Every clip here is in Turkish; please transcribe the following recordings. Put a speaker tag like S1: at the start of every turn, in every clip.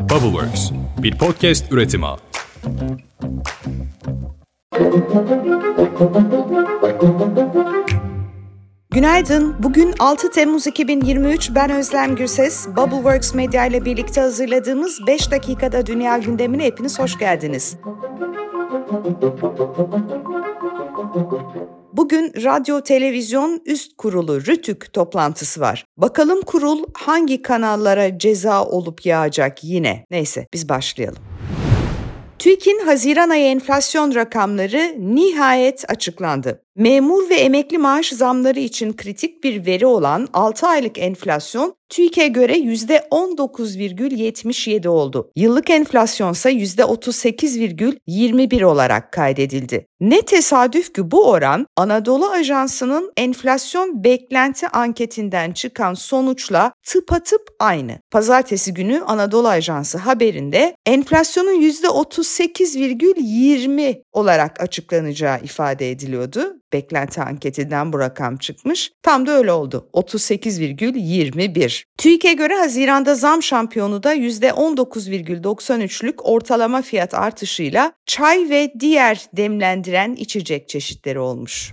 S1: Bubbleworks, bir podcast üretimi.
S2: Günaydın. Bugün 6 Temmuz 2023. Ben Özlem Gürses. Bubbleworks Medya ile birlikte hazırladığımız 5 dakikada dünya gündemine hepiniz hoş geldiniz. Bugün Radyo Televizyon Üst Kurulu RTÜK toplantısı var. Bakalım kurul hangi kanallara ceza olup yağacak yine. Neyse biz başlayalım. TÜİK'in Haziran ayı enflasyon rakamları nihayet açıklandı. Memur ve emekli maaş zamları için kritik bir veri olan 6 aylık enflasyon TÜİK'e göre %19,77 oldu. Yıllık enflasyon ise %38,21 olarak kaydedildi. Ne tesadüf ki bu oran Anadolu Ajansı'nın enflasyon beklenti anketinden çıkan sonuçla tıpatıp aynı. Pazartesi günü Anadolu Ajansı haberinde enflasyonun %38,20 olarak açıklanacağı ifade ediliyordu beklenti anketinden bu rakam çıkmış. Tam da öyle oldu. 38,21. TÜİK'e göre Haziran'da zam şampiyonu da %19,93'lük ortalama fiyat artışıyla çay ve diğer demlendiren içecek çeşitleri olmuş.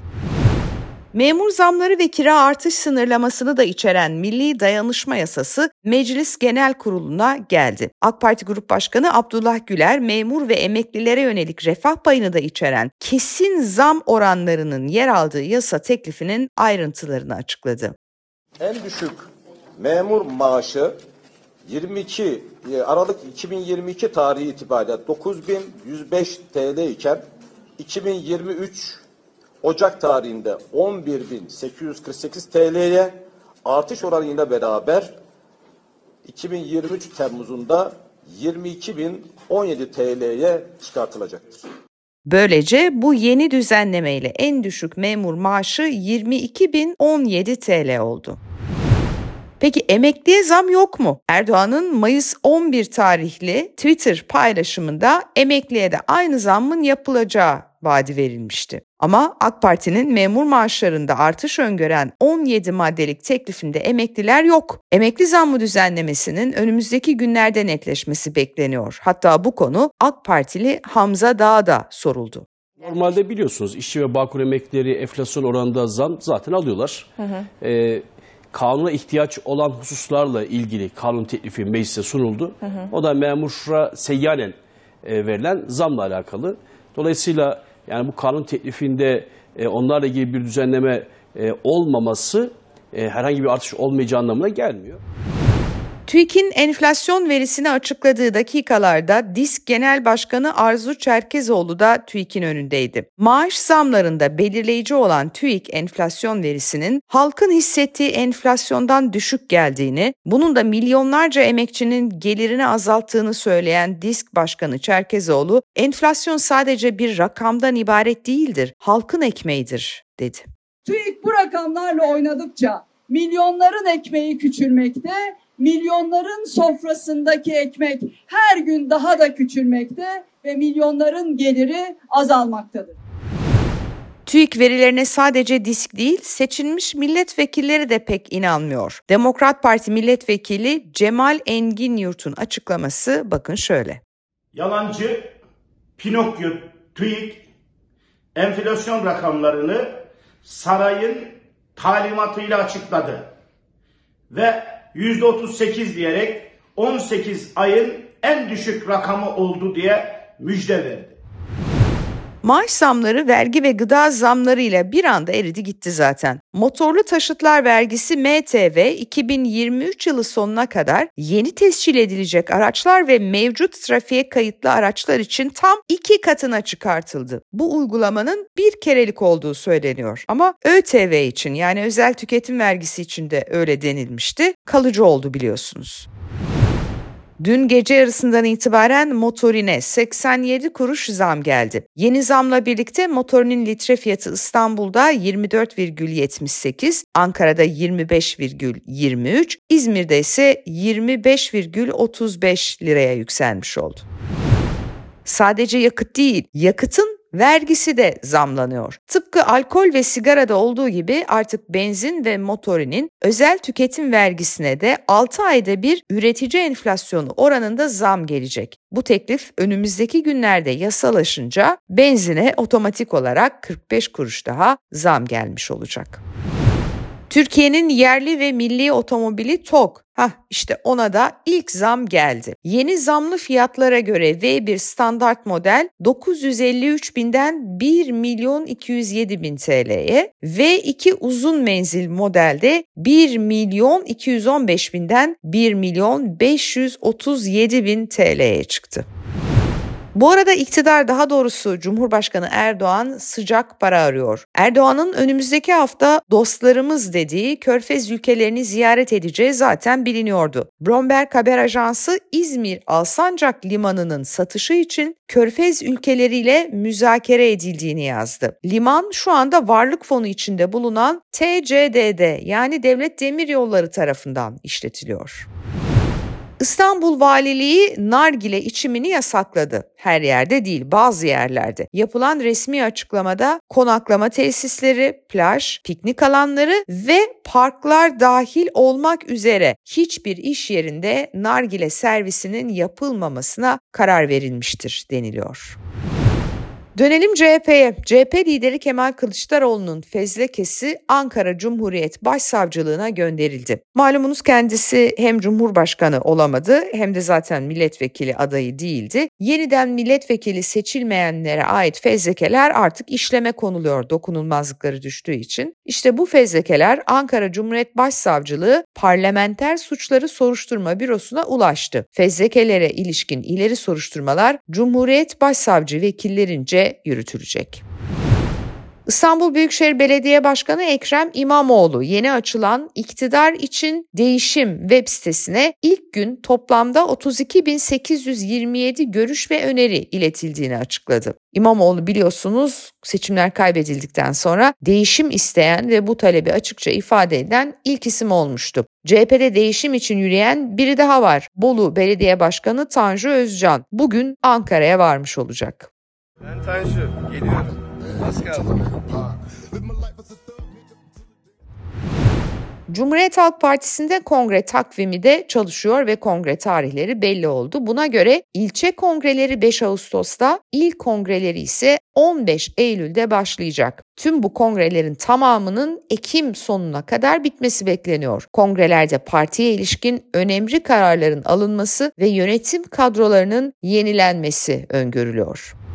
S2: Memur zamları ve kira artış sınırlamasını da içeren Milli Dayanışma Yasası Meclis Genel Kurulu'na geldi. AK Parti Grup Başkanı Abdullah Güler, memur ve emeklilere yönelik refah payını da içeren kesin zam oranlarının yer aldığı yasa teklifinin ayrıntılarını açıkladı.
S3: En düşük memur maaşı 22 e, Aralık 2022 tarihi itibariyle 9105 TL iken 2023 Ocak tarihinde 11.848 TL'ye artış oranıyla beraber 2023 Temmuz'unda 22.017 TL'ye çıkartılacaktır.
S2: Böylece bu yeni düzenlemeyle en düşük memur maaşı 22.017 TL oldu. Peki emekliye zam yok mu? Erdoğan'ın Mayıs 11 tarihli Twitter paylaşımında emekliye de aynı zammın yapılacağı vaadi verilmişti. Ama AK Parti'nin memur maaşlarında artış öngören 17 maddelik teklifinde emekliler yok. Emekli zammı düzenlemesinin önümüzdeki günlerde netleşmesi bekleniyor. Hatta bu konu AK Partili Hamza Dağ'a soruldu.
S4: Normalde biliyorsunuz işçi ve bağkur emeklileri enflasyon oranında zam zaten alıyorlar. Hı hı. Ee, kanuna ihtiyaç olan hususlarla ilgili kanun teklifi meclise sunuldu. Hı hı. O da memura seyyanen e, verilen zamla alakalı. Dolayısıyla yani bu kanun teklifinde e, onlarla ilgili bir düzenleme e, olmaması e, herhangi bir artış olmayacağı anlamına gelmiyor.
S2: TÜİK'in enflasyon verisini açıkladığı dakikalarda DİSK Genel Başkanı Arzu Çerkezoğlu da TÜİK'in önündeydi. Maaş zamlarında belirleyici olan TÜİK enflasyon verisinin halkın hissettiği enflasyondan düşük geldiğini, bunun da milyonlarca emekçinin gelirini azalttığını söyleyen DİSK Başkanı Çerkezoğlu, enflasyon sadece bir rakamdan ibaret değildir, halkın ekmeğidir, dedi.
S5: TÜİK bu rakamlarla oynadıkça milyonların ekmeği küçülmekte, milyonların sofrasındaki ekmek her gün daha da küçülmekte ve milyonların geliri azalmaktadır.
S2: TÜİK verilerine sadece disk değil, seçilmiş milletvekilleri de pek inanmıyor. Demokrat Parti milletvekili Cemal Engin Yurt'un açıklaması bakın şöyle.
S6: Yalancı Pinokyo TÜİK enflasyon rakamlarını sarayın talimatıyla açıkladı. Ve %38 diyerek 18 ayın en düşük rakamı oldu diye müjde verdi.
S2: Maaş zamları vergi ve gıda zamlarıyla bir anda eridi gitti zaten. Motorlu taşıtlar vergisi MTV 2023 yılı sonuna kadar yeni tescil edilecek araçlar ve mevcut trafiğe kayıtlı araçlar için tam iki katına çıkartıldı. Bu uygulamanın bir kerelik olduğu söyleniyor. Ama ÖTV için yani özel tüketim vergisi için de öyle denilmişti. Kalıcı oldu biliyorsunuz. Dün gece yarısından itibaren motorine 87 kuruş zam geldi. Yeni zamla birlikte motorinin litre fiyatı İstanbul'da 24,78, Ankara'da 25,23, İzmir'de ise 25,35 liraya yükselmiş oldu. Sadece yakıt değil, yakıtın vergisi de zamlanıyor. Tıpkı alkol ve sigarada olduğu gibi artık benzin ve motorinin özel tüketim vergisine de 6 ayda bir üretici enflasyonu oranında zam gelecek. Bu teklif önümüzdeki günlerde yasalaşınca benzine otomatik olarak 45 kuruş daha zam gelmiş olacak. Türkiye'nin yerli ve milli otomobili TOG. Hah işte ona da ilk zam geldi. Yeni zamlı fiyatlara göre V1 standart model 953 binden 1 milyon 207 bin TL'ye, V2 uzun menzil modelde 1 milyon 215 binden 1 milyon 537 bin TL'ye çıktı. Bu arada iktidar daha doğrusu Cumhurbaşkanı Erdoğan sıcak para arıyor. Erdoğan'ın önümüzdeki hafta dostlarımız dediği Körfez ülkelerini ziyaret edeceği zaten biliniyordu. Bloomberg haber ajansı İzmir Alsancak limanının satışı için Körfez ülkeleriyle müzakere edildiğini yazdı. Liman şu anda varlık fonu içinde bulunan TCDD yani Devlet Demiryolları tarafından işletiliyor. İstanbul Valiliği nargile içimini yasakladı. Her yerde değil bazı yerlerde. Yapılan resmi açıklamada konaklama tesisleri, plaj, piknik alanları ve parklar dahil olmak üzere hiçbir iş yerinde nargile servisinin yapılmamasına karar verilmiştir deniliyor. Dönelim CHP'ye. CHP lideri Kemal Kılıçdaroğlu'nun fezlekesi Ankara Cumhuriyet Başsavcılığına gönderildi. Malumunuz kendisi hem Cumhurbaşkanı olamadı hem de zaten milletvekili adayı değildi. Yeniden milletvekili seçilmeyenlere ait fezlekeler artık işleme konuluyor dokunulmazlıkları düştüğü için. İşte bu fezlekeler Ankara Cumhuriyet Başsavcılığı Parlamenter Suçları Soruşturma Bürosu'na ulaştı. Fezlekelere ilişkin ileri soruşturmalar Cumhuriyet Başsavcı vekillerince yürütülecek. İstanbul Büyükşehir Belediye Başkanı Ekrem İmamoğlu yeni açılan İktidar için Değişim web sitesine ilk gün toplamda 32.827 görüş ve öneri iletildiğini açıkladı. İmamoğlu biliyorsunuz seçimler kaybedildikten sonra değişim isteyen ve bu talebi açıkça ifade eden ilk isim olmuştu. CHP'de değişim için yürüyen biri daha var. Bolu Belediye Başkanı Tanju Özcan bugün Ankara'ya varmış olacak.
S7: Ben Tanju. Geliyorum. Az kaldı.
S2: Cumhuriyet Halk Partisi'nde kongre takvimi de çalışıyor ve kongre tarihleri belli oldu. Buna göre ilçe kongreleri 5 Ağustos'ta, il kongreleri ise 15 Eylül'de başlayacak. Tüm bu kongrelerin tamamının Ekim sonuna kadar bitmesi bekleniyor. Kongrelerde partiye ilişkin önemli kararların alınması ve yönetim kadrolarının yenilenmesi öngörülüyor.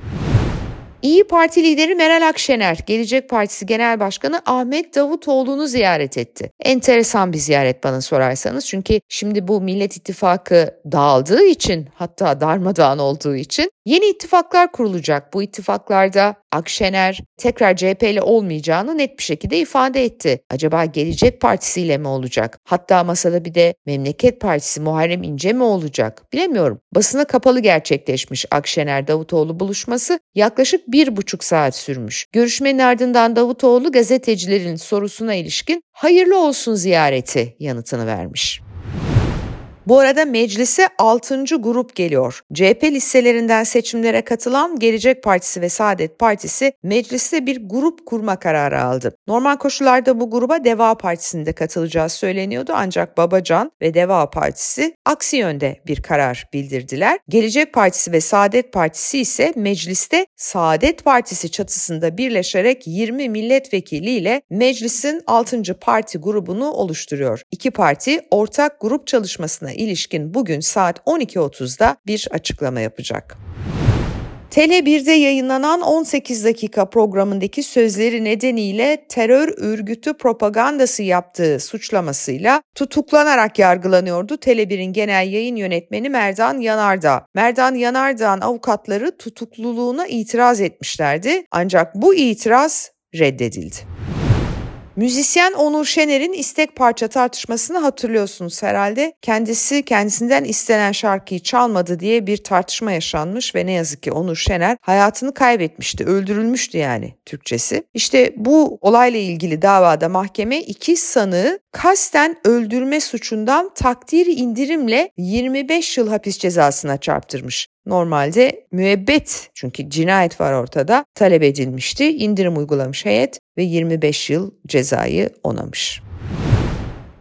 S2: İyi Parti lideri Meral Akşener, Gelecek Partisi Genel Başkanı Ahmet Davutoğlu'nu ziyaret etti. Enteresan bir ziyaret bana sorarsanız çünkü şimdi bu Millet İttifakı dağıldığı için hatta darmadağın olduğu için Yeni ittifaklar kurulacak. Bu ittifaklarda Akşener tekrar CHP ile olmayacağını net bir şekilde ifade etti. Acaba Gelecek Partisi ile mi olacak? Hatta masada bir de Memleket Partisi Muharrem İnce mi olacak? Bilemiyorum. Basına kapalı gerçekleşmiş Akşener Davutoğlu buluşması yaklaşık bir buçuk saat sürmüş. Görüşmenin ardından Davutoğlu gazetecilerin sorusuna ilişkin hayırlı olsun ziyareti yanıtını vermiş. Bu arada meclise 6. grup geliyor. CHP listelerinden seçimlere katılan Gelecek Partisi ve Saadet Partisi mecliste bir grup kurma kararı aldı. Normal koşullarda bu gruba Deva Partisi'nde katılacağı söyleniyordu ancak Babacan ve Deva Partisi aksi yönde bir karar bildirdiler. Gelecek Partisi ve Saadet Partisi ise mecliste Saadet Partisi çatısında birleşerek 20 milletvekiliyle meclisin 6. parti grubunu oluşturuyor. İki parti ortak grup çalışmasına ilişkin bugün saat 12.30'da bir açıklama yapacak. Tele1'de yayınlanan 18 dakika programındaki sözleri nedeniyle terör örgütü propagandası yaptığı suçlamasıyla tutuklanarak yargılanıyordu Tele1'in genel yayın yönetmeni Merdan Yanardağ. Merdan Yanardağ'ın avukatları tutukluluğuna itiraz etmişlerdi ancak bu itiraz reddedildi. Müzisyen Onur Şener'in istek parça tartışmasını hatırlıyorsunuz herhalde. Kendisi kendisinden istenen şarkıyı çalmadı diye bir tartışma yaşanmış ve ne yazık ki Onur Şener hayatını kaybetmişti, öldürülmüştü yani Türkçesi. İşte bu olayla ilgili davada mahkeme iki sanığı kasten öldürme suçundan takdiri indirimle 25 yıl hapis cezasına çarptırmış. Normalde müebbet çünkü cinayet var ortada talep edilmişti. İndirim uygulamış heyet ve 25 yıl cezayı onamış.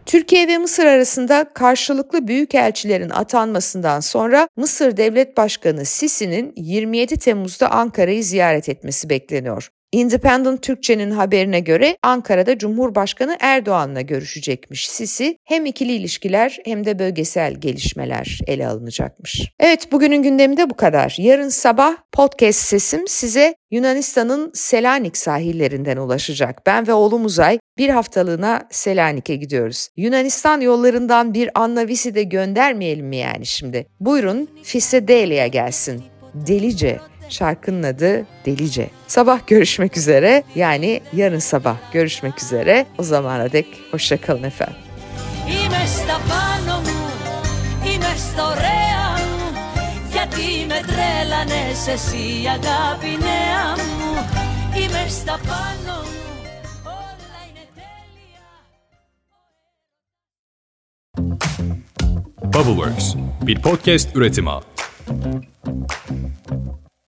S2: Türkiye ve Mısır arasında karşılıklı büyükelçilerin atanmasından sonra Mısır Devlet Başkanı Sisi'nin 27 Temmuz'da Ankara'yı ziyaret etmesi bekleniyor. Independent Türkçe'nin haberine göre Ankara'da Cumhurbaşkanı Erdoğan'la görüşecekmiş Sisi. Hem ikili ilişkiler hem de bölgesel gelişmeler ele alınacakmış. Evet bugünün gündeminde bu kadar. Yarın sabah podcast sesim size Yunanistan'ın Selanik sahillerinden ulaşacak. Ben ve oğlum Uzay bir haftalığına Selanik'e gidiyoruz. Yunanistan yollarından bir Anna Visi de göndermeyelim mi yani şimdi? Buyurun Fisedelia gelsin. Delice Şarkının adı Delice. Sabah görüşmek üzere yani yarın sabah görüşmek üzere. O zamana dek hoşçakalın efendim. Είμαι στα πάνω μου, είμαι στο ωραία μου Γιατί με τρέλανες εσύ αγάπη νέα μου Είμαι στα πάνω μου, όλα είναι τέλεια
S1: Bubbleworks bir podcast üretimi.